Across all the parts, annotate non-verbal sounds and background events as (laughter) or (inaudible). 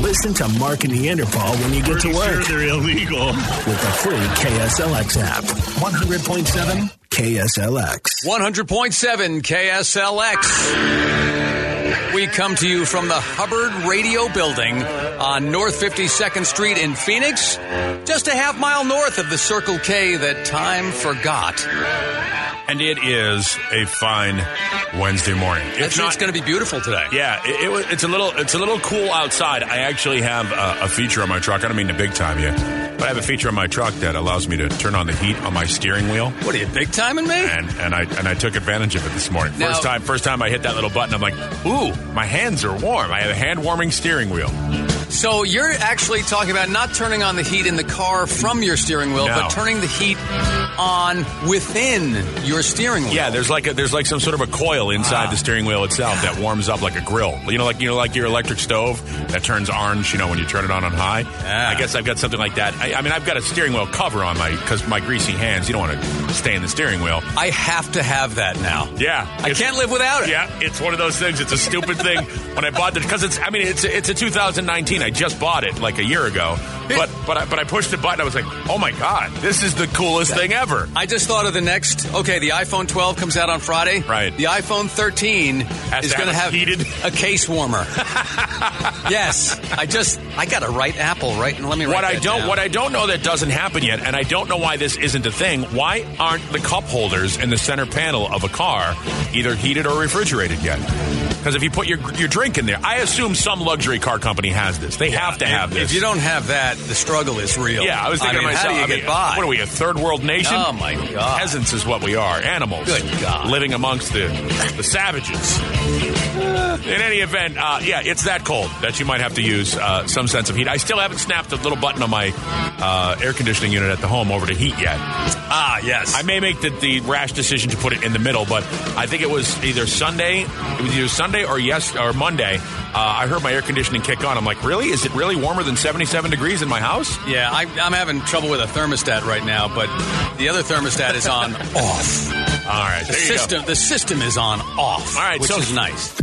Listen to Mark and Neanderthal when you get to work Sure, they're illegal. with the free KSLX app. 100.7 KSLX. 100.7 KSLX. We come to you from the Hubbard Radio Building on North 52nd Street in Phoenix, just a half mile north of the Circle K that time forgot. And it is a fine Wednesday morning. If Actually, not, it's going to be beautiful today. yeah, it, it, it's a little it's a little cool outside. I actually have a, a feature on my truck. I don't mean the big time yet, but I have a feature on my truck that allows me to turn on the heat on my steering wheel. What are you, big timing me? And and I and I took advantage of it this morning. Now- first time first time I hit that little button, I'm like, ooh, my hands are warm. I have a hand warming steering wheel. So you're actually talking about not turning on the heat in the car from your steering wheel, No. but turning the heat on within your steering wheel. Yeah, there's like a, there's like some sort of a coil inside Ah. the steering wheel itself that warms up like a grill. You know, like you know, like your electric stove that turns orange. You know, when you turn it on on high. Yeah. I guess I've got something like that. I, I mean, I've got a steering wheel cover on my because my greasy hands. You don't want to stay in the steering wheel. I have to have that now. Yeah, I can't live without it. Yeah, it's one of those things. It's a stupid thing (laughs) when I bought it because it's. I mean, it's it's a 2019. I just bought it like a year ago, but but I, but I pushed the button. I was like, oh my god, this is the coolest thing ever. I just thought of the next. Okay, the iPhone 12 comes out on Friday. Right. The iPhone 13 Has is to going to have have heated- a case warmer. (laughs) yes, I just I got to write Apple right. And let me write What I that don't down. what I don't know that doesn't happen yet, and I don't know why this isn't a thing. Why aren't the cup holders in the center panel of a car either heated or refrigerated yet? Because if you put your your drink in there, I assume some luxury car company has this. They have to have if, this. If you don't have that, the struggle is real. yeah, I was thinking mean, to myself, how do you I get mean, by? what are we, a third world nation? Oh, my God. Peasants is what we are. Animals. Good God. Living amongst the the savages. In any event, uh, yeah, it's that cold that you might have to use uh, some sense of heat. I still haven't snapped the little button on my uh, air conditioning unit at the home over to heat yet. Ah, yes. I may make the, the rash decision to put it in the middle, but I think it was either Sunday, it was either Sunday or yes or Monday. Uh, I heard my air conditioning kick on. I'm like, really? Is it really warmer than 77 degrees in my house? yeah, I, I'm having trouble with a thermostat right now, but the other thermostat is on (laughs) off. All right, The there you go. system, the system is on off. All right, which so- is nice.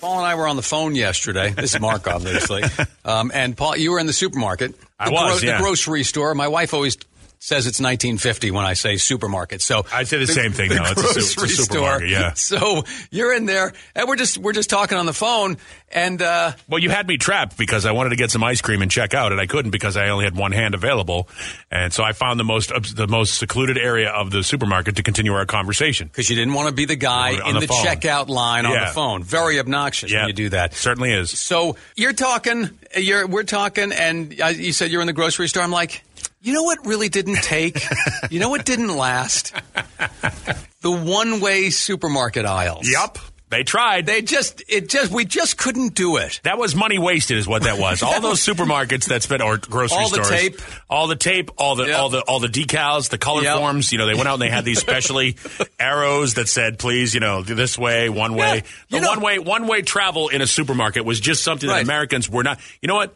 Paul and I were on the phone yesterday. This is Mark, obviously. (laughs) Um, and Paul, you were in the supermarket. I the was, yeah. The grocery store. My wife always says it's 1950 when I say supermarket. So I'd say the same thing, though. It's a it's a supermarket, store. yeah. (laughs) So you're in there, and we're just we're just talking on the phone, and uh, Well, you had me trapped because I wanted to get some ice cream and check out, and I couldn't because I only had one hand available, and so I found the most the most secluded area of the supermarket to continue our conversation. because you didn't want to be the guy in the the, checkout line on the phone. Very obnoxious when you do that. certainly is. So you're talking, you're we're talking, and uh, you said you're in the grocery store. I'm like, you know what really didn't take? you know what didn't last? The one-way supermarket aisles. Yep, they tried. They just, it just, we just couldn't do it. That was money wasted, is what that was. (laughs) All those supermarkets that spent or grocery All the stores, tape. all the tape, all the Yep. all the all the decals, the color Yep. forms. You know, they went out and they had these specially (laughs) arrows that said, "Please, you know, this way, one way." Yeah. The know- one way one way travel in a supermarket was just something Right. that Americans were not. You know what?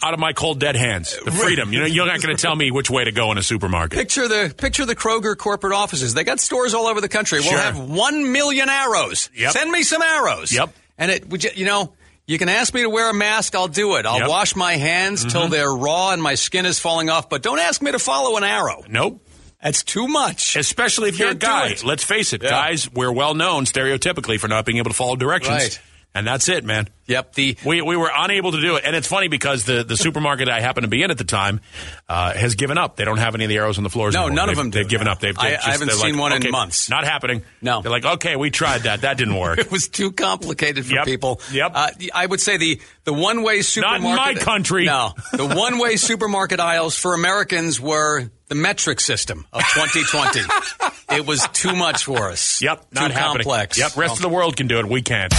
Out of my cold dead hands, the freedom. You know, you're not going to tell me which way to go in a supermarket. Picture the picture the Kroger corporate offices. They got stores all over the country. Sure. We'll have one million arrows. Yep. Send me some arrows. Yep. And it, would you, you know, you can ask me to wear a mask. I'll do it. I'll Yep. Mm-hmm. wash my hands till they're raw and my skin is falling off. But don't ask me to follow an arrow. Nope. That's too much. Especially if you're a guy. Let's face it, Yeah. guys, we're well known stereotypically for not being able to follow directions. Right. And that's it, man. Yep. The We, we were unable to do it. And it's funny because the, the supermarket I happened to be in at the time uh, has given up. They don't have any of the arrows on the floors No, anymore. none of They've- them They've given now. up. They've, I- they've I just- haven't seen like, one in months. Not happening. No. They're like, okay, we tried that. That didn't work. (laughs) it was too complicated for Yep. people. Yep. Uh, I would say the the one way supermarket Not in my country. No, the one way supermarket aisles for Americans were the metric system of 2020. (laughs) it was too much for us. (laughs) Yep, too not happening. complex. Yep, rest of the world can do it. We can't. Uh,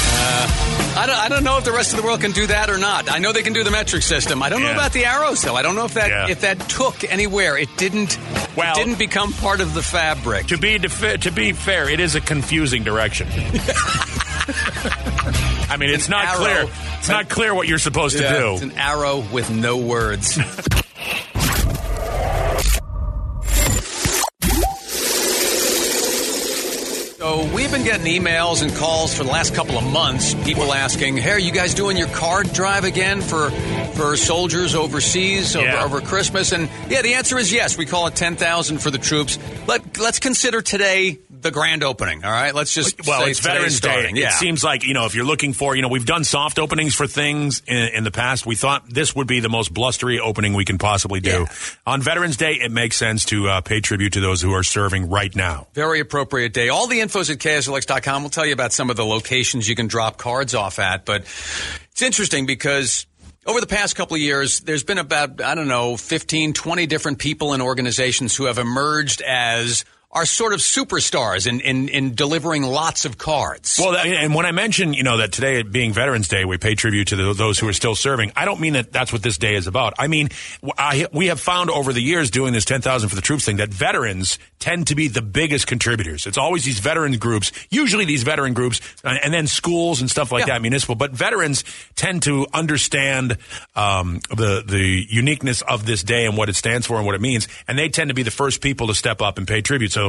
I don't, I don't know if the rest of the world can do that or not. I know they can do the metric system. I don't know about the arrows though. I don't know if that Yeah. if that took anywhere. It didn't. Well- it didn't become part of the fabric. To be defi- to be fair, it is a confusing direction. (laughs) I mean, it's not arrow. clear. It's not clear what you're supposed Yeah, to do. It's an arrow with no words. (laughs) So we've been getting emails and calls for the last couple of months. People asking, "Hey, are you guys doing your card drive again for for soldiers overseas over, Yeah. over Christmas?" And yeah, the answer is yes. We call it ten thousand for the troops. Let Let's consider today the grand opening. All right, let's just Well, it's Veterans Day. Yeah. It seems like, you know, if you're looking for, you know, we've done soft openings for things in, in the past. We thought this would be the most blustery opening we can possibly do. Yeah. On Veterans Day, it makes sense to uh, pay tribute to those who are serving right now. Very appropriate day. All the info's at KSLX.com. We'll tell you about some of the locations you can drop cards off at. But it's interesting because over the past couple of years, there's been about, I don't know, 15, 20 different people and organizations who have emerged as are sort of superstars in, in, in delivering lots of cards. Well, that- and when I mention, you know, that today being Veterans Day, we pay tribute to the, those who are still serving. I don't mean that that's what this day is about. I mean, I, we have found over the years doing this 10,000 for the troops thing that veterans tend to be the biggest contributors. It's always these veteran groups, usually these veteran groups, and then schools and stuff like Yeah. that, municipal. But veterans tend to understand um, the the uniqueness of this day and what it stands for and what it means, and they tend to be the first people to step up and pay tribute. So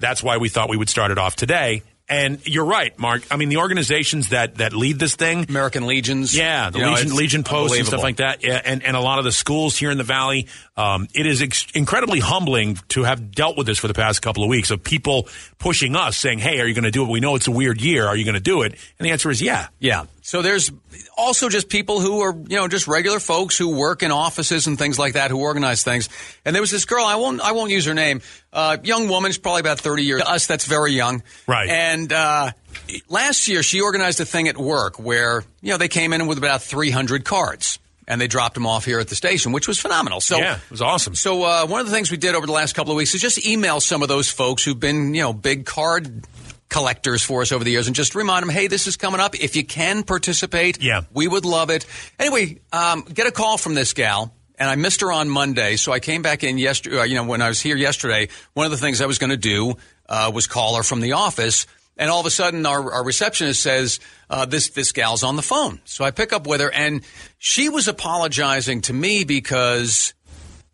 that's why we thought we would start it off today. And you're right, Mark. I mean, the organizations that that lead this thing, American Legions. yeah, the You know, Legion, Legion and stuff like that, yeah, and, and a lot of the schools here in the Valley. Um, it is ex- incredibly humbling to have dealt with this for the past couple of weeks of people pushing us, saying, "Hey, are you going to do it? We know it's a weird year. Are you going to do it?" And the answer is, yeah. Yeah. So there's also just people who are, you know, just regular folks who work in offices and things like that who organize things. And there was this girl, I won't, I won't use her name, uh, young woman, she's probably about 30 years. To us, that's very young. Right. And, uh, last year she organized a thing at work where, you know, they came in with about 300 cards. And they dropped them off here at the station, which was phenomenal. So Yeah, it was awesome. So uh, one of the things we did over the last couple of weeks is just email some of those folks who've been, you know, big card collectors for us over the years, and just remind them, hey, this is coming up. If you can participate, Yeah. we would love it. Anyway, um, get a call from this gal. And I missed her on Monday, so I came back in yesterday. Uh, you know, when I was here yesterday, one of the things I was going to do uh, was call her from the office. And all of a sudden, our, our receptionist says, uh, "This this gal's on the phone." So I pick up with her, and she was apologizing to me because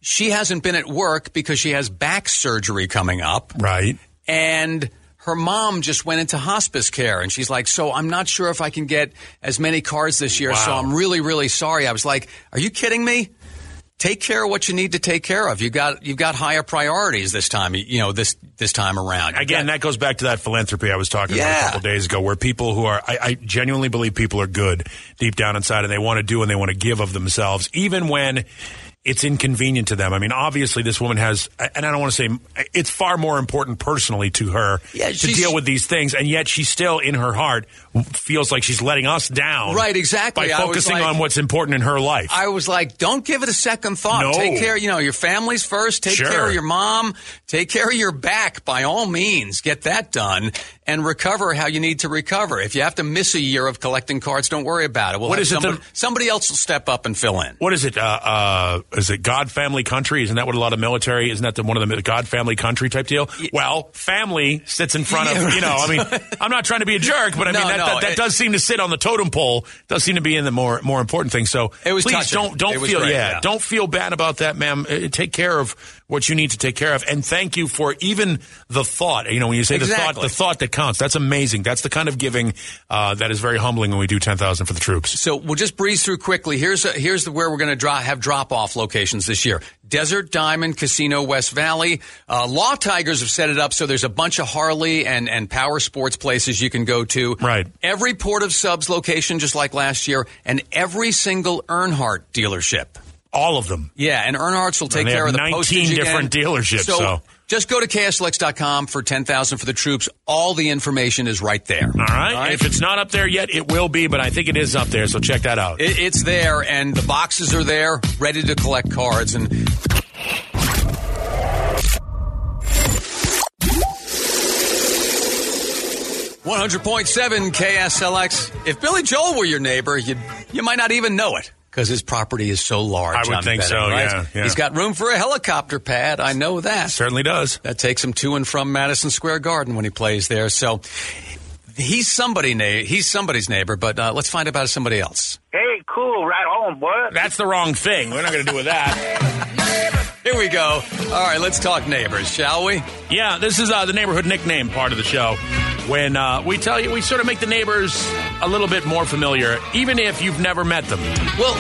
she hasn't been at work because she has back surgery coming up Right. and her mom just went into hospice care and she's like so i'm not sure if i can get as many cards this year so i'm really really sorry. I was like are you kidding me? Take care of what you need to take care of. You got you've got higher priorities this time you know this this time around. You've Again, got- that goes back to that philanthropy I was talking about a couple days ago, where people who are, I, I genuinely believe people are good deep down inside and they want to do and they want to give of themselves, even when it's inconvenient to them. I mean, obviously, this woman has, and I don't want to say, it's far more important personally to her Yeah, to deal with these things, and yet she still, in her heart, feels like she's letting us down. Right, exactly. By focusing like- on what's important in her life. I was like, don't give it a second thought. No. Take care, you know, your family's first. Take Sure. care of your mom. Take care of your back by all means. Get that done and recover how you need to recover. If you have to miss a year of collecting cards, don't worry about it. We'll What is it somebody, somebody else will step up and fill in. what is it? Uh, uh, is it God Family Country? Isn't that what a lot of military? Isn't that the, one of the God Family Country type deal? Well, family sits in front Yeah, of you know. I mean, I'm not trying to be a jerk, but I (laughs) No, mean that, no, that, that it- does seem to sit on the totem pole. Does seem to be in the more more important thing. So please touching. don't don't feel great, yeah, yeah. don't feel bad about that, ma'am. Uh, take care of what you need to take care of, and thank you for even the thought. You know, when you say the thought, the thought that counts. That's amazing. That's the kind of giving uh, that is very humbling when we do ten thousand for the troops. So we'll just breeze through quickly. Here's a, here's the, where we're going to dro- have drop off locations this year: Desert Diamond Casino, West Valley. Uh, Law Tigers have set it up so there's a bunch of Harley and and power sports places you can go to. Right. Every Port of Subs location, just like last year, and every single Earnhardt dealership. All of them. Yeah, and Earnhardt's will take care of the 19 postage again. different dealerships, so. Just go to KSLX.com for 10000 for the troops. All the information is right there. All right. If it's not up there yet, it will be, but I think it is up there, so check that out. It, it's there, and the boxes are there, ready to collect cards. And one hundred point seven KSLX. If Billy Joel were your neighbor, you you might not even know it because his property is so large. I would I'm think betting, so, right? yeah, yeah. He's got room for a helicopter pad. I know that. Certainly does. That takes him to and from Madison Square Garden when he plays there. So he's somebody na- he's somebody's neighbor. But uh, let's find out about somebody else. Hey, cool, right on, boy. That's the wrong thing. We're not going to do with that. (laughs) Here we go. All right, let's talk neighbors, shall we? Yeah, this is uh, the neighborhood nickname part of the show. When uh, we tell you we sort of make the neighbors a little bit more familiar, even if you've never met them. Well,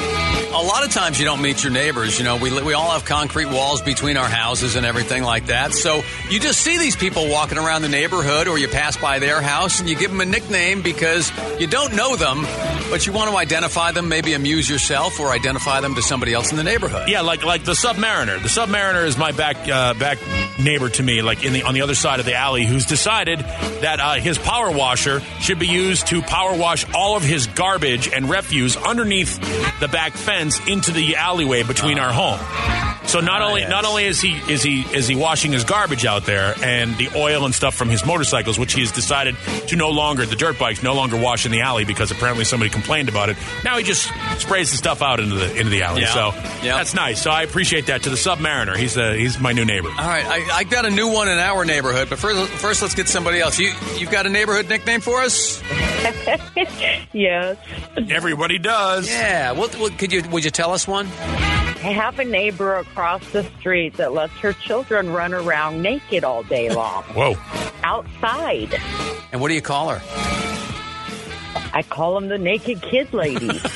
a lot of times you don't meet your neighbors. You know, we, we all have concrete walls between our houses and everything like that. So you just see these people walking around the neighborhood or you pass by their house and you give them a nickname because you don't know them, but you want to identify them, maybe amuse yourself or identify them to somebody else in the neighborhood. Yeah, like like the Submariner. The Submariner is my back uh, back neighbor to me, like in the on the other side of the alley, who's decided that uh, Uh, his power washer should be used to power wash all of his garbage and refuse underneath the back fence into the alleyway between uh-huh. our home. So not Ah, only yes. not only is he is he is he washing his garbage out there and the oil and stuff from his motorcycles, which he has decided to no longer the dirt bikes no longer wash in the alley because apparently somebody complained about it. Now he just sprays the stuff out into the into the alley. Yeah. So Yeah. that's nice. So I appreciate that to the Submariner. He's uh, he's my new neighbor. All right, I, I got a new one in our neighborhood, but first, first let's get somebody else. You you've got a neighborhood nickname for us? (laughs) Yes. Everybody does. Yeah. Well, well, could you would you tell us one? I have a neighbor across the street that lets her children run around naked all day (laughs) long Whoa. outside. And what do you call her? I call them the naked kid lady. (laughs)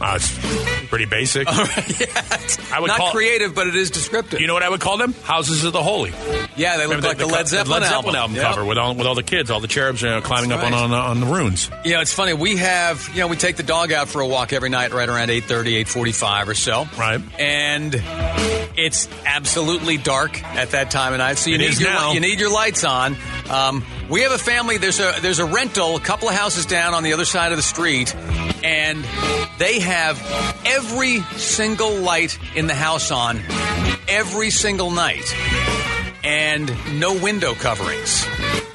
Uh, it's pretty basic. (laughs) I would not call- creative, but it is descriptive. You know what I would call them? Houses of the Holy. yeah, they look Remember like the, co- Led Zeppelin, Led Zeppelin album, Yep. cover with all with all the kids, all the cherubs uh, climbing That's up right. on, on on the runes. You know, it's funny. We have, you know, we take the dog out for a walk every night right around 8.30, 8.45 or so. Right. And it's absolutely dark at that time of night. So you It need your now. you need your lights on. Um, we have a family. There's a there's a rental a couple of houses down on the other side of the street, and they have every single light in the house on every single night, and no window coverings.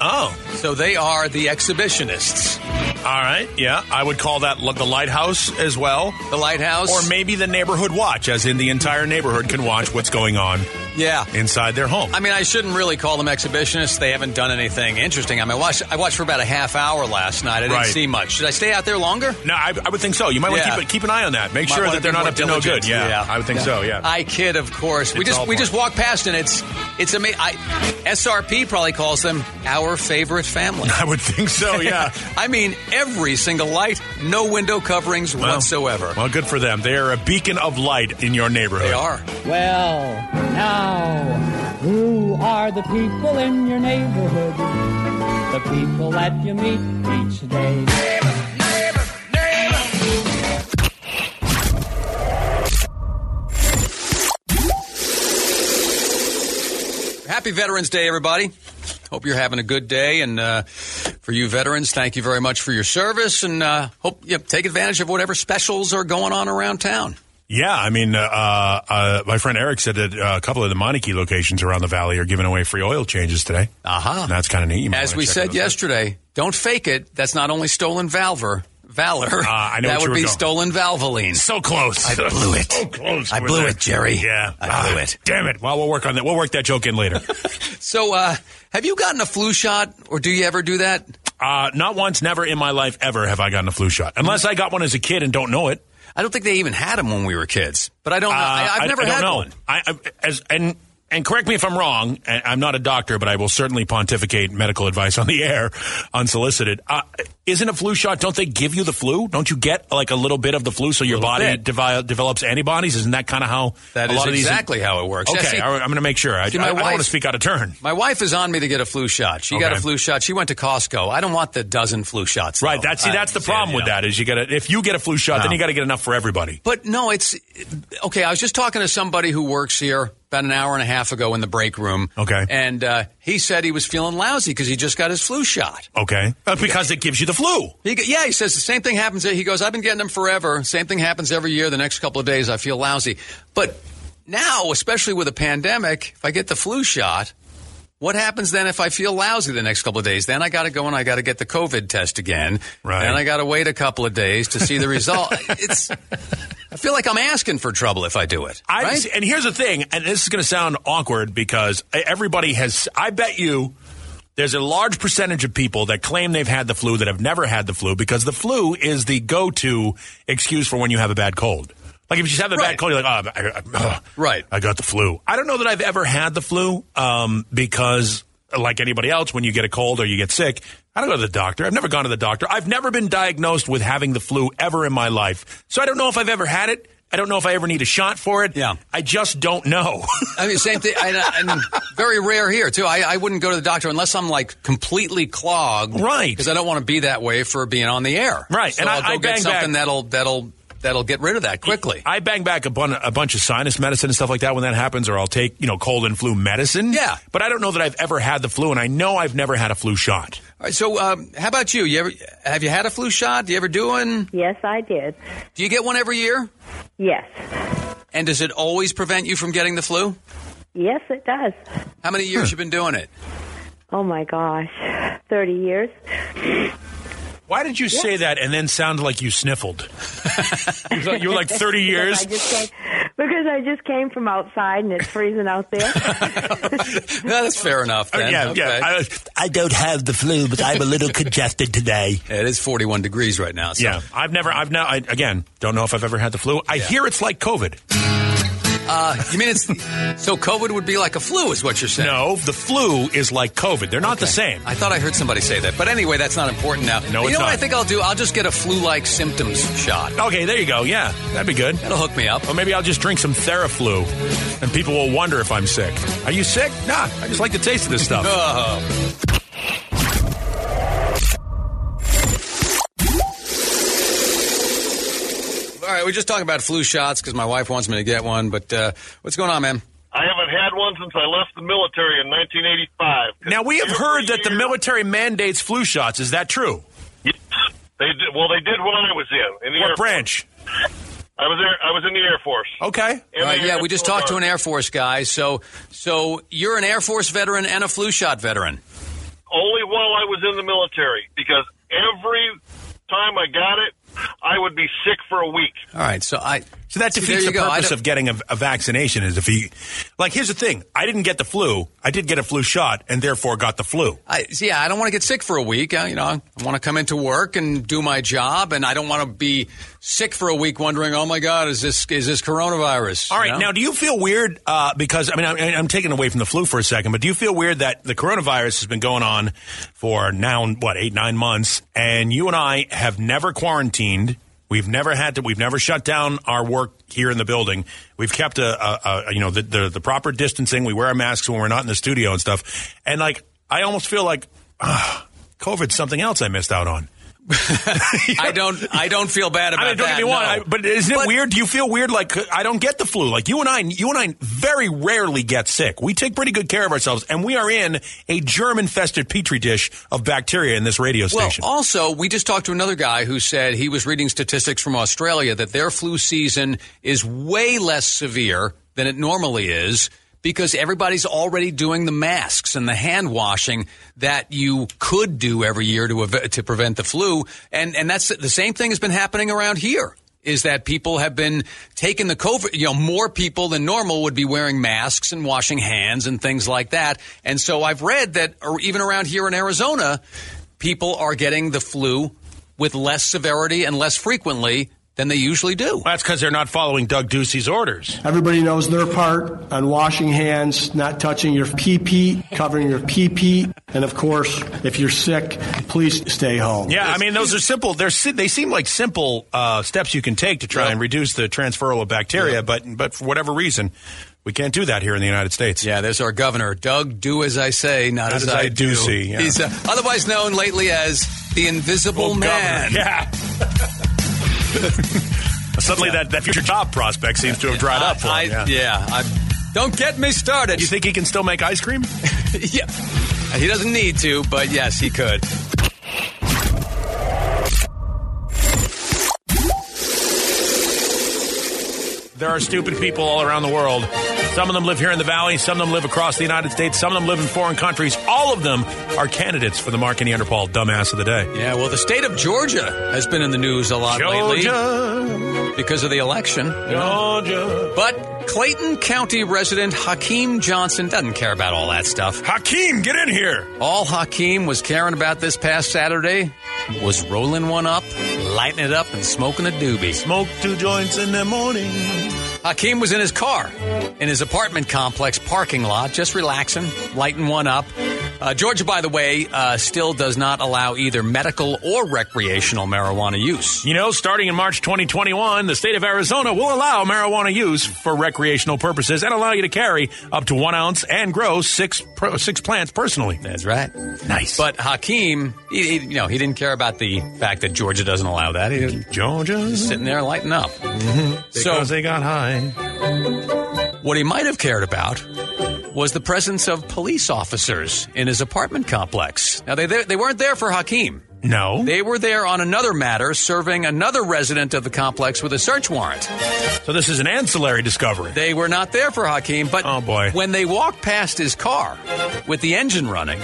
Oh, So they are the exhibitionists. all right. Yeah, I would call that the lighthouse as well, The lighthouse, or maybe the neighborhood watch, as in the entire neighborhood can watch what's going on yeah. inside their home. I mean, I shouldn't really call them exhibitionists. They haven't done anything interesting. I mean, I watched, I watched for about a half hour last night. I didn't Right. see much. Should I stay out there longer? no, I, I would think so. You might want to keep, keep an eye on that. Make Might sure that they're not up to no good. Yeah, I would think so. Yeah. I kid, of course. we just we part- just walked past and it's it's amazing. SRP probably calls them our favorite family. (laughs) I would think so. Yeah. (laughs) I mean, every single light, no window coverings Well, whatsoever. Well, good for them. They are a beacon of light in your neighborhood. they are. Well, now, who are the people in your neighborhood? The people that you meet each day. Happy Veterans Day, everybody. Hope you're having a good day. And uh, for you veterans, thank you very much for your service. And uh, hope you take advantage of whatever specials are going on around town. Yeah, I mean, uh, uh, my friend Eric said that uh, a couple of the Monarchy locations around the valley are giving away free oil changes today. Uh huh. that's kind of neat. As we said those out. yesterday, don't fake it. That's not only stolen valor. Valor. Uh, I know that what you would be going. stolen Valvoline. So close. I blew it. So close. I blew that. it, Jerry. Yeah. I blew Ah, it. Damn it. Well, we'll work on that. We'll work that joke in later. (laughs) So, uh, have you gotten a flu shot, or do you ever do that? uh, not once, never in my life ever have I gotten a flu shot. Unless I got one as a kid and don't know it. I don't think they even had them when we were kids, but I don't know. Uh, I, I've never I don't had know. one. I, I, as, and and correct me if I'm wrong. I'm not a doctor, but I will certainly pontificate medical advice on the air, unsolicited. Uh, isn't a flu shot? Don't they give you the flu? Don't you get like a little bit of the flu so your body devi- develops antibodies? Isn't that kind of how That a is lot of these? exactly how it works. Yeah, Okay, see- I'm going to make sure. I, See, I, I don't want to speak out of turn. My wife is on me to get a flu shot. She got a flu shot. She went to Costco. I don't want the dozen flu shots. Right. though. That's see. I- That's the problem with know. that is you get a, if you get a flu shot, then you got to get enough for everybody. But no, it's okay. I was just talking to somebody who works here about an hour and a half ago in the break room. Okay. and uh, he said he was feeling lousy because he just got his flu shot. Okay, Uh, because it gives you the flu. He, yeah, he says the same thing happens. He goes, I've been getting them forever. Same thing happens every year. The next couple of days, I feel lousy. But now, especially with a pandemic, if I get the flu shot, what happens then if I feel lousy the next couple of days? Then I got to go and I got to get the COVID test again. Right. Then I got to wait a couple of days to see the result. (laughs) it's. I feel like I'm asking for trouble if I do it. I right? and here's the thing, and this is going to sound awkward because everybody has. I bet you there's a large percentage of people that claim they've had the flu that have never had the flu because the flu is the go-to excuse for when you have a bad cold. Like if you just have a Right. bad cold, you're like, oh, I, I, Right. I got the flu. I don't know that I've ever had the flu um, because like anybody else, when you get a cold or you get sick, I don't go to the doctor. I've never gone to the doctor. I've never been diagnosed with having the flu ever in my life. So I don't know if I've ever had it. I don't know if I ever need a shot for it. Yeah. I just don't know. (laughs) I mean, same thing. And, and very rare here too. I, I wouldn't go to the doctor unless I'm like completely clogged, Right. Because I don't want to be that way for being on the air, Right. So And I- I'll go I get something back- that'll that'll that'll get rid of that quickly. I bang back a, bun- a bunch of sinus medicine and stuff like that when that happens, or I'll take, you know, cold and flu medicine. Yeah. But I don't know that I've ever had the flu, and I know I've never had a flu shot. All right. So, um, how about you? You ever have you had a flu shot? Do you ever do one? Yes, I did. Do you get one every year? Yes. And does it always prevent you from getting the flu? Yes, it does. How many years you been doing it? Oh my gosh. 30 years. Why did you say that and then sound like you sniffled? (laughs) you were like- you were like (laughs) 30 years? I came, because I just came from outside and it's freezing out there. (laughs) No, that's fair enough. Oh, Then. yeah, Okay. yeah. I, I don't have the flu, but I'm a little congested today. Yeah, it is 41 degrees right now. So. yeah. I've never, I've now, I, again, don't know if I've ever had the flu. I hear it's like COVID. Uh, you mean it's so COVID would be like a flu, is what you're saying? No, the flu is like COVID. They're not the same. I thought I heard somebody say that, but anyway, that's not important now. No, you know what. I think I'll do? I'll just get a flu-like symptoms shot. Okay, there you go. Yeah, that'd be good. That'll hook me up. Or maybe I'll just drink some Theraflu, and people will wonder if I'm sick. Are you sick? Nah, I just like the taste of this stuff. (laughs) Oh. All right, we're just talking about flu shots because my wife wants me to get one. But uh, what's going on, man? I haven't had one since I left the military in 1985. now we have heard that the military mandates flu shots. Is that true? Yes, they did. Well, they did when I was in. in the Air What branch? I was there. I was in the Air Force. Okay. In All right, the yeah, Air we just Force talked to an Air Force guy. So, so you're an Air Force veteran and a flu shot veteran. Only while I was in the military, because every time I got it, I would be sick for a week. All right, so I. So that defeats the go. Purpose of getting a, a vaccination. Is if he, like, here's the thing: I didn't get the flu. I did get a flu shot, and therefore got the flu. I, see, yeah, I don't want to get sick for a week. Uh, you know, I want to come into work and do my job, and I don't want to be sick for a week, wondering, "Oh my God, is this is this coronavirus?" All right, You know? now do you feel weird? Uh, because I mean, I'm, I'm taking away from the flu for a second, but do you feel weird that the coronavirus has been going on for now what eight nine months, and you and I have never quarantined. We've never had to. We've never shut down our work here in the building. We've kept a, a, a you know the, the the proper distancing. We wear our masks when we're not in the studio and stuff. And like, I almost feel like ah, COVID's something else I missed out on. (laughs) I don't. I don't feel bad about I mean, don't that. get me wrong, no. I, but isn't it weird? Do you feel weird? Like I don't get the flu. Like you and I, you and I very rarely get sick. We take pretty good care of ourselves, and we are in a germ-infested petri dish of bacteria in this radio Well, station. also, we just talked to another guy who said he was reading statistics from Australia that their flu season is way less severe than it normally is because everybody's already doing the masks and the hand washing that you could do every year to ev- to prevent the flu, and and that's the same thing has been happening around here. Is that people have been taking the COVID, you know, more people than normal would be wearing masks and washing hands and things like that. And so I've read that, or even around here in Arizona, people are getting the flu with less severity and less frequently than they usually do. That's because they're not following Doug Ducey's orders. Everybody knows their part on washing hands, not touching your PP, covering your PP, and of course, if you're sick, please stay home. Yeah, I mean those are simple. They're they seem like simple uh, steps you can take to try Yeah. and reduce the transferal of bacteria, but but for whatever reason, we can't do that here in the United States. Yeah, there's our governor, Doug. Do as I say, not, as, I, do see, yeah. He's uh, otherwise known lately as the Invisible Well, Man. governor. Yeah. (laughs) (laughs) Suddenly, that, that future job prospect seems to have dried up for I, him. Yeah. yeah, I, don't get me started. You think he can still make ice cream? (laughs) yeah, he doesn't need to, but yes, he could. There are stupid people all around the world. Some of them live here in the Valley. Some of them live across the United States. Some of them live in foreign countries. All of them are candidates for the Mark and Neanderthal Dumbass of the Day. Yeah, well, the state of Georgia has been in the news a lot lately because of the election. Georgia. But Clayton County resident Hakeem Johnson doesn't care about all that stuff. Hakeem, get in here. All Hakeem was caring about this past Saturday was rolling one up, lighting it up, and smoking a doobie. Smoke two joints in the morning. Hakeem was in his car in his apartment complex parking lot, just relaxing, lighting one up. Uh, Georgia, by the way, uh, still does not allow either medical or recreational marijuana use. You know, starting in March 2021, the state of Arizona will allow marijuana use for recreational purposes and allow you to carry up to one ounce and grow six pro- six plants personally. That's right. Nice. But Hakeem, he, he, you know, he didn't care about the fact that Georgia doesn't allow that. He sitting there lighting up. because So, they got high. what he might have cared about was the presence of police officers in his apartment complex. Now, they they, they weren't there for Hakeem. No. They were there on another matter, serving another resident of the complex with a search warrant. so this is an ancillary discovery. They were not there for Hakeem, but Oh, boy. when they walked past his car with the engine running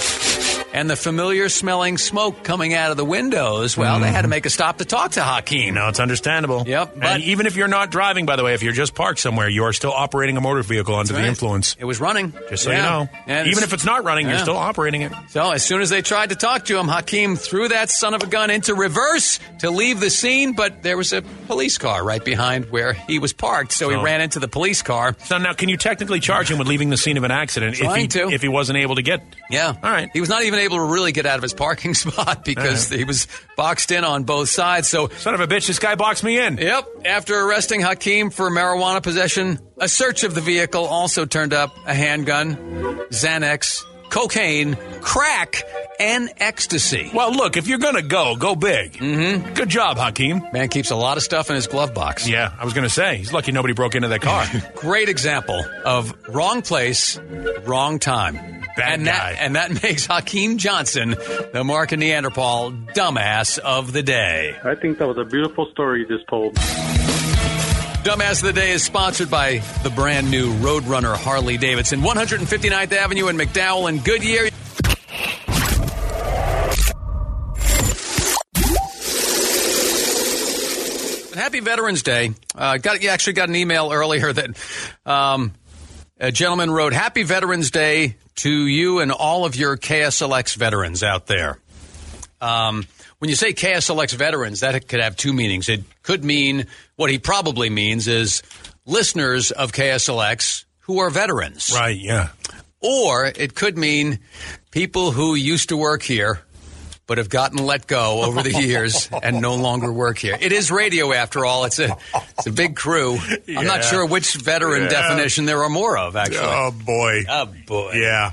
and the familiar smelling smoke coming out of the windows, well, they had to mm-hmm. make a stop to talk to Hakeem. No, it's understandable. Yep, but- and even if you're not driving, by the way, if you're just parked somewhere, you are still operating a motor vehicle under the influence. It was running. Just so Yeah. you know. And even if it's not running, you're still operating it. So as soon as they tried to talk to him, Hakeem threw that son of a gun into reverse to leave the scene, but there was a police car right behind where he was parked, so he Oh. ran into the police car. So now, can you technically charge him with leaving the scene of an accident if he, if he wasn't able to get? Yeah. All right. He was not even able to really get out of his parking (laughs) spot because he was boxed in on both sides. So Son of a bitch, this guy boxed me in. Yep. After arresting Hakeem for marijuana possession, a search of the vehicle also turned up a handgun, Xanax, cocaine, crack, and ecstasy. Well, look, if you're going to go, go big. Mm-hmm. Good job, Hakeem. Man keeps a lot of stuff in his glove box. Yeah, I was going to say, he's lucky nobody broke into that car. (laughs) Great example of wrong place, wrong time. Bad and guy. That, and that (laughs) makes Hakeem Johnson the Mark and Neanderthal dumbass of the day. I think that was a beautiful story you just told. Dumbass of the Day is sponsored by the brand new Roadrunner Harley Davidson, 159th Avenue in McDowell and Goodyear. Happy Veterans Day. Uh, got actually got an email earlier that um, a gentleman wrote, "Happy Veterans Day to you and all of your KSLX veterans out there." Um, when you say KSLX veterans, that could have two meanings. It could mean what he probably means is listeners of KSLX who are veterans, right, yeah. or it could mean people who used to work here but have gotten let go over the (laughs) years and no longer work here. It is radio, after all. It's a it's a big crew. I'm not sure which veteran Yeah. definition there are more of. Actually, Oh, boy. oh boy, Yeah.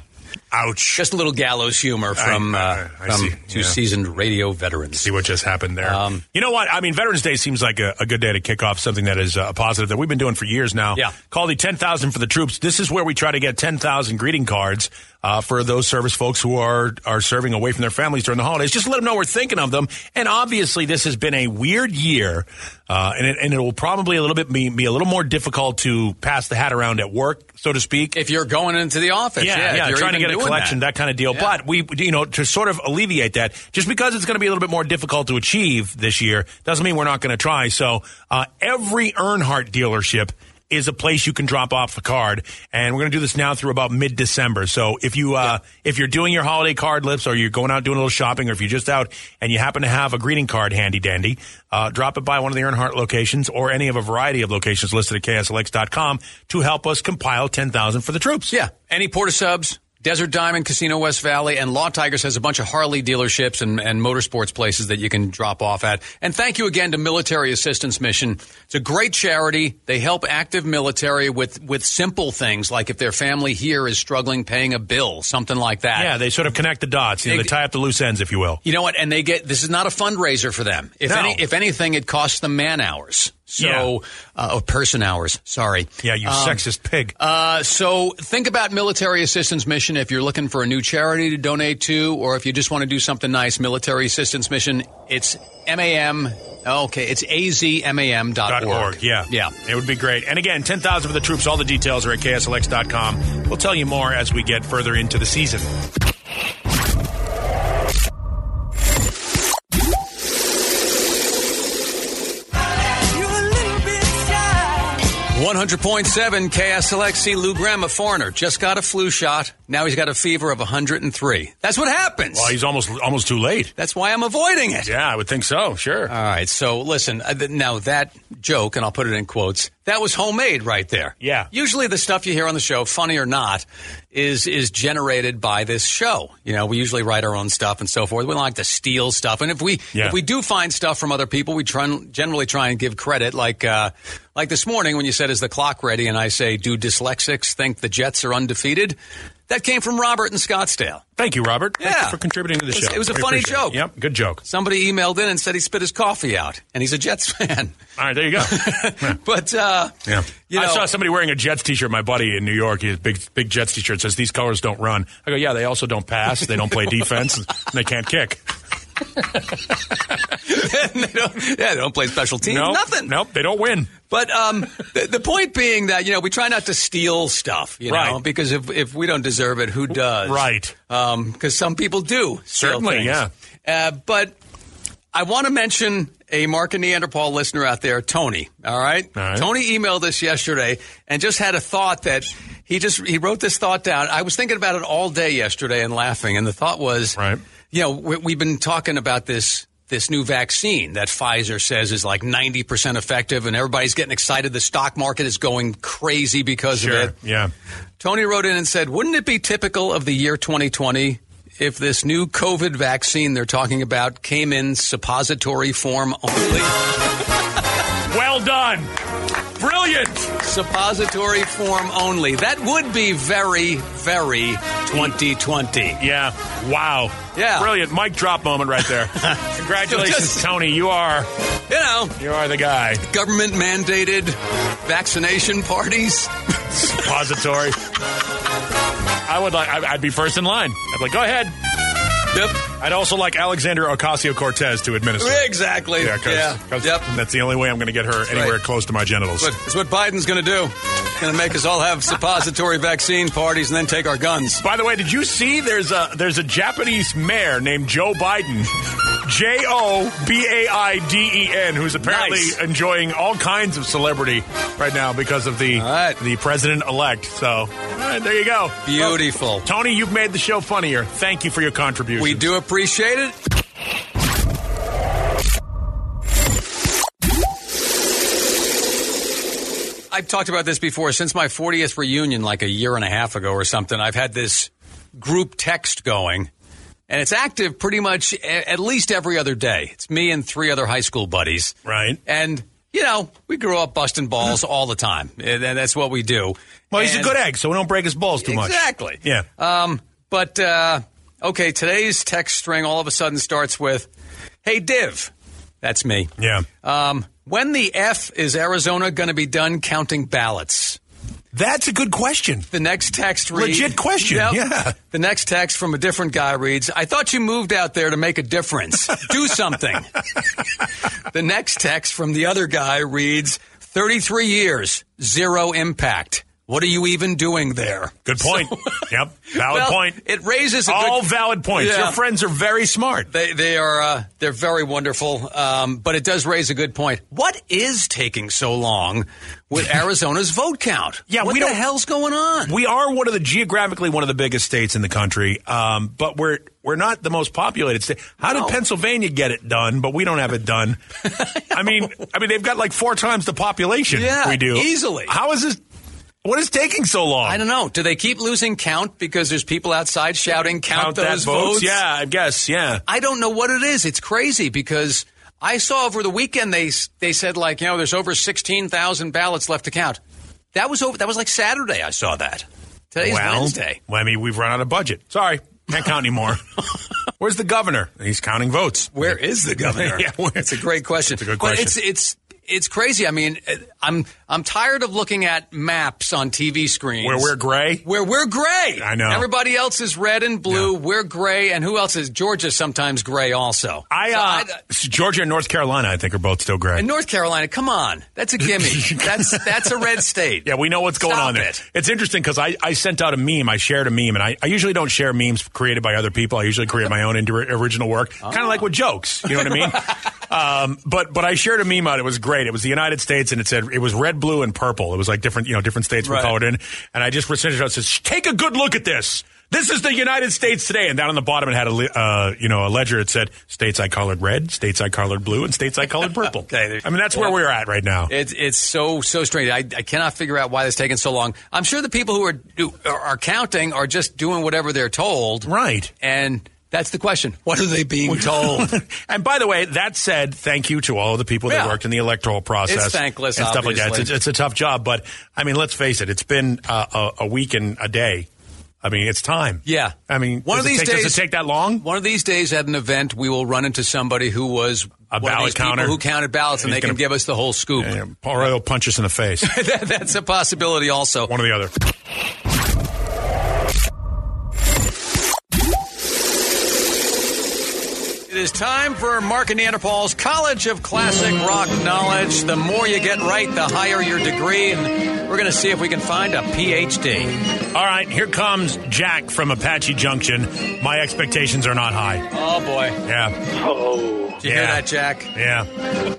Ouch. Just a little gallows humor from I- uh, I from see. two Yeah. seasoned radio veterans. See what just happened there. Um, you know what? I mean, Veterans Day seems like a, a good day to kick off something that is uh, a positive that we've been doing for years now. Yeah. Called the 10,000 for the troops. This is where we try to get 10,000 greeting cards uh, for those service folks who are, are serving away from their families during the holidays. Just let them know we're thinking of them. And obviously, this has been a weird year, uh, and, it, and it will probably a little bit be, be a little more difficult to pass the hat around at work, so to speak. If you're going into the office, yeah, Yeah, if yeah, you're trying to get a collection, that. kind of deal. Yeah. But we, you know, to sort of alleviate that, just because it's going to be a little bit more difficult to achieve this year, doesn't mean we're not going to try. So uh, every Earnhardt dealership is a place you can drop off a card, and we're going to do this now through about mid December. So if you uh, if you're doing your holiday card lips, or you're going out doing a little shopping, or if you're just out and you happen to have a greeting card handy dandy, uh, drop it by one of the Earnhardt locations or any of a variety of locations listed at kslx.com to help us compile ten thousand for the troops. Yeah, any Port of Subs, Desert Diamond, Casino West Valley, and Law Tigers has a bunch of Harley dealerships and, and motorsports places that you can drop off at. And thank you again to Military Assistance Mission. It's a great charity. They help active military with, with simple things like if their family here is struggling paying a bill, something like that. Yeah, they sort of connect the dots. You know, they They- tie up the loose ends, if you will. You know what? And they get this is not a fundraiser for them. If No. any, if anything, it costs them man hours. So, Yeah. uh, or person hours. Sorry. Yeah, you Um, sexist pig. Uh, so think about Military Assistance Mission if you're looking for a new charity to donate to, or if you just want to do something nice. Military Assistance Mission. It's MAM. Okay, it's azmam.org. Dot org. Yeah. Yeah. It would be great. And again, 10,000 for the troops. All the details are at kslx.com. We'll tell you more as we get further into the season. One hundred point seven KSLX. Lou Gramm, a Foreigner, just got a flu shot. Now he's got a fever of 103. That's what happens. Well, he's almost almost too late. That's why I'm avoiding it. Yeah, I would think so. Sure. All right. So listen, uh, now that joke, and I'll put it in quotes, that was homemade right there. Yeah. Usually the stuff you hear on the show, funny or not, is is generated by this show. You know, we usually write our own stuff and so forth. We don't like to steal stuff, and if we Yeah. if we do find stuff from other people, we try and generally try and give credit. Like uh, like this morning when you said, "Is the clock ready?" and I say, "Do dyslexics think the Jets are undefeated?" That came from Robert in Scottsdale. Thank you, Robert. Thank Yeah. you for contributing to the It was- show. it was a We funny appreciate it. joke. Yep, good joke. Somebody emailed in and said he spit his coffee out, and he's a Jets (laughs) fan. All right, there you go. (laughs) Yeah. But uh, Yeah. you I saw somebody wearing a Jets t-shirt. My buddy in New York, he has a big, big Jets t-shirt. Says these colors don't run. I go, yeah, they also don't pass. They don't play (laughs) defense, and they can't kick. (laughs) they don't, yeah, they don't play special teams. Nope, Nothing. Nope, they don't win. But um, the, the point being that you know we try not to steal stuff, you know, because if if we don't deserve it, who does? Right. Because some people do. Certainly, things. yeah. Uh, but I want to mention a Mark and Neanderthal listener out there, Tony. All right? All right. Tony emailed us yesterday and just had a thought that he just he wrote this thought down. I was thinking about it all day yesterday and laughing, and the thought was, Right. You know, we, we've been talking about this. This new vaccine that Pfizer says is like 90% effective, and everybody's getting excited. The stock market is going crazy because Sure. of it. Yeah. Tony wrote in and said, Wouldn't it be typical of the year 2020 if this new COVID vaccine they're talking about came in suppository form only? Well done. Brilliant. Suppository form only. That would be very, very 2020. Yeah. Wow. Yeah. Brilliant. Mic drop moment right there. (laughs) Congratulations, Just- Tony. You are You know, you are the guy. government mandated vaccination parties. Suppository. (laughs) I would like. I'd be first in line. I'd be like, go ahead. Yep. I'd also like Alexandria Ocasio Cortez to administer. Exactly. Yeah, because yeah. Yep. that's the only way I'm going to get her anywhere right. close to my genitals. But it's what Biden's going to do. Going to make us all have (laughs) suppository vaccine parties and then take our guns. By the way, did you see there's a there's a Japanese mayor named Joe Biden, J O B A I D E N, who's apparently Nice. enjoying all kinds of celebrity right now because of the right. the president elect. So, all right, there you go. Beautiful. Well, Tony, you've made the show funnier. Thank you for your contribution. We do appreciate it. I've talked about this before. Since my 40th reunion, like a year and a half ago or something, I've had this group text going, and it's active pretty much a- at least every other day. It's me and three other high school buddies. Right. And, you know, we grew up busting balls (laughs) all the time. And that's what we do. Well, he's a good egg, so we don't break his balls too much. Exactly. Yeah. Um, but uh, okay, today's text string all of a sudden starts with, "Hey Div," that's me. yeah. Um, when the f is Arizona going to be done counting ballots? That's a good question. The next text reads Legit question, Yep. yeah. The next text from a different guy reads, "I thought you moved out there to make a difference. Do (laughs) something." the next text from the other guy reads, "33 years, zero impact. What are you even doing there?" Good point. (laughs) yep. Valid Well, point. It raises a All good, valid points. Yeah. Your friends are very smart. They they are uh, they're very wonderful, um, but it does raise a good point. What is taking so long with (laughs) Arizona's vote count? Yeah, what we the don't- hell's going on? We are one of the geographically one of the biggest states in the country, um, but we're we're not the most populated state. How No. did Pennsylvania get it done, but we don't have it done? (laughs) I mean, I mean they've got like four times the population Yeah, we do easily. How is this? What is taking so long? I don't know. Do they keep losing count because there's people outside shouting "count, that those votes. votes"? Yeah, I guess. Yeah. I don't know what it is. It's crazy because I saw over the weekend they they said like you know there's over sixteen thousand ballots left to count. That was over. That was like Saturday. I saw that. Today's well, Wednesday. well, I mean, we've run out of budget. Sorry, can't count anymore. (laughs) Where's the governor? He's counting votes. Where is the governor? (laughs) Yeah, it's a great question. It's a good question. But it's it's it's crazy. I mean, I'm I'm tired of looking at maps on TV screens Where we're gray. Where we're gray. I know. Everybody else is red and blue. We're gray, and who else is? Georgia? sometimes gray also. I, So uh, Georgia and North Carolina, I think, are both still gray. and North Carolina, come on, that's a gimme. (laughs) that's that's a red state. Yeah, we know what's going Stop on there. it. It's interesting because I, I sent out a meme. I shared a meme, and I, I usually don't share memes created by other people. I usually create my own original work, kind of like with jokes. You know what I mean? (laughs) Um, but but I shared a meme out. It was great. It was the United States, and it said it was red, blue, and purple. It was like different you know different states were Right. colored in. And I just presented it out. Says, take a good look at this. This is the United States today. And down on the bottom, it had a uh, you know a ledger. It said states I colored red, states I colored blue, and states I colored purple. (laughs) Okay, I mean that's where we're at right now. It's it's so so strange. I, I cannot figure out why this is taking so long. I'm sure the people who are who are are counting are just doing whatever they're told. Right. And that's the question. What are they being told? (laughs) and by the way, that said, thank you to all of the people that worked in the electoral process. It's thankless, and stuff like that. It's, it's, a tough job, but I mean, let's face it. It's been uh, a, a week and a day. I mean, it's time. Yeah. I mean, one of does it these take- days does it take that long? One of these days at an event, we will run into somebody who was A ballot counter. who counted ballots, and He's they can gonna- give us the whole scoop. Yeah, or they'll punch us in the face. (laughs) That- that's a possibility, also. One or the other. It is time for Mark and Neanderthals College of Classic Rock Knowledge. The more you get right, the higher your degree, and we're going to see if we can find a PhD. All right, here comes Jack from Apache Junction. My expectations are not high. Oh boy! Yeah, Oh, Did you Yeah. hear that, Jack? yeah.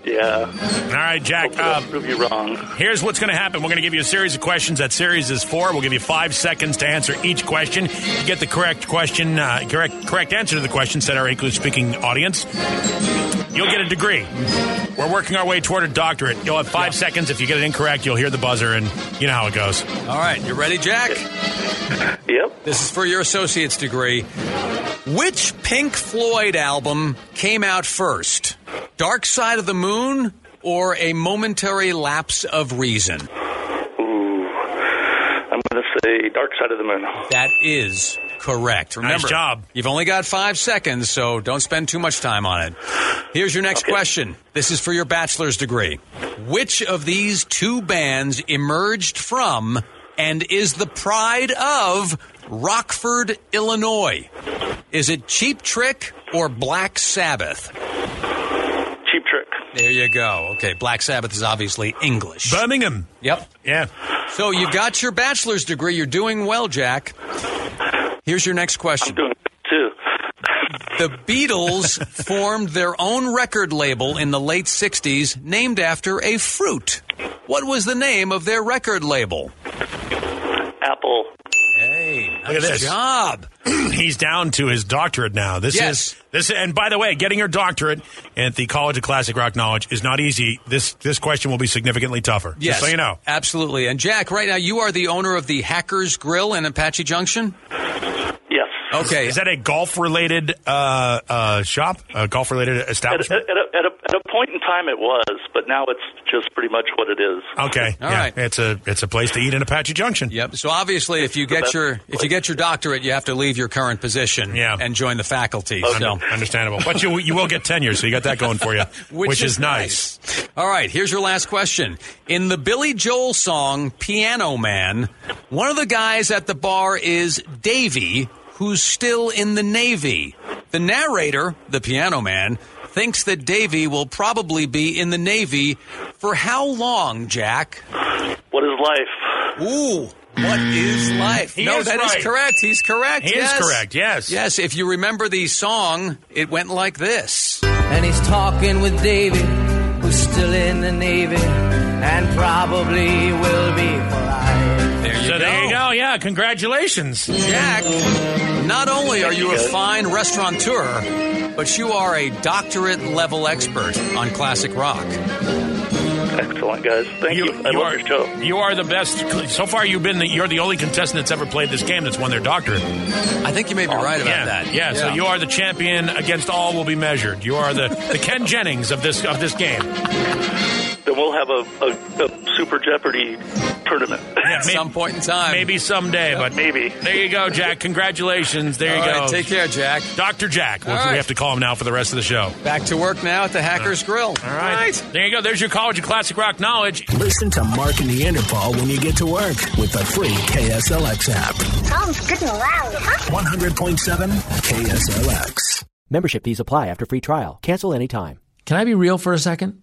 yeah. All right, Jack. Hopefully Uh, prove you wrong. Here's what's going to happen. We're going to give you a series of questions. That series is four. We'll give you five seconds to answer each question. If you get the correct question, uh, correct correct answer to the question, said our English speaking audience, you'll get a degree. We're working our way toward a doctorate. You'll have five seconds. If you get it incorrect, you'll hear the buzzer, and you know how it goes. All right, you ready, Jack? Yep. This is for your associate's degree. Which Pink Floyd album came out first? Dark Side of the Moon or A Momentary Lapse of Reason? Ooh. I'm going to say Dark Side of the Moon. That is correct. Remember, job. You've only got five seconds, so don't spend too much time on it. Here's your next question. This is for your bachelor's degree. Which of these two bands emerged from and is the pride of Rockford, Illinois? Is it Cheap Trick or Black Sabbath? Cheap Trick. There you go. Okay, Black Sabbath is obviously English. Birmingham. Yep. Yeah. So you've got your bachelor's degree. You're doing well, Jack. Here's your next question. Doing too. The Beatles (laughs) formed their own record label in the late 60s named after a fruit. What was the name of their record label? Apple. Hey, Look at this. job. (clears throat) He's down to his doctorate now. This Yes. is this. And by the way, getting your doctorate at the College of Classic Rock Knowledge is not easy. This this question will be significantly tougher. Yes, Just so you know. Absolutely. And Jack, right now you are the owner of the Hackers Grill in Apache Junction? Yes. Okay. Is that a golf related uh, uh, shop? A golf related At, establishment? at, a, at, a, at a point in time it was, but now it's just pretty much what it is. Okay. All yeah. right. It's a it's a place to eat in Apache Junction. Yep. So obviously, if you get your if you get your doctorate, you have to leave your current position Yeah. and join the faculty. Under- So. Understandable. But you you will get tenure, so you got that going for you, (laughs) which, is, nice. All right, here's your last question. In the Billy Joel song Piano Man, one of the guys at the bar is Davy, who's still in the Navy. The narrator, the piano man, thinks that Davy will probably be in the Navy for how long, Jack? What is life? Ooh. What is mm. life? He no, is that is right. correct. He's correct. He is yes. correct, yes. Yes, if you remember the song, it went like this. And he's talking with Davy, who's still in the Navy, and probably will be for life. There you So go. there you go. Yeah, congratulations. Jack, not only are you a fine restaurateur, but you are a doctorate level expert on classic rock. Excellent, guys. Thank you. I love are, your show. You are the best. So far, you've been the, you're the only contestant that's ever played this game that's won their doctorate. I think you may be oh, right about yeah, that. Yeah, so you are the champion against all will be measured. You are the, the Ken Jennings of this of this game. Then we'll have a, a, a Super Jeopardy tournament. Yeah, At may- some point in time. maybe someday, but Maybe. there you go, Jack. Congratulations. There you All go. right, take care, Jack. Dr. Jack. All What right. we have to call him now for the rest of the show. Back to work now at the Hackers uh, Grill. All right. There you go. There's your College of Classic Rock knowledge. Listen to Mark and Neanderthal when you get to work with the free KSLX app. Sounds good and loud, huh? 100.7 KSLX. Membership fees apply after free trial. Cancel anytime. Can I be real for a second?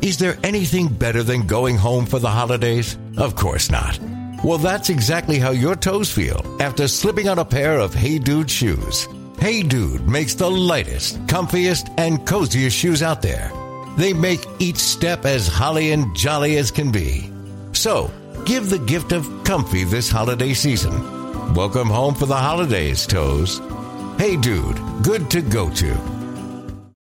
Is there anything better than going home for the holidays? Of course not. Well, that's exactly how your toes feel after slipping on a pair of Hey Dude shoes. Hey Dude makes the lightest, comfiest, and coziest shoes out there. They make each step as holly and jolly as can be. So, give the gift of comfy this holiday season. Welcome home for the holidays, toes. Hey Dude, good to go to.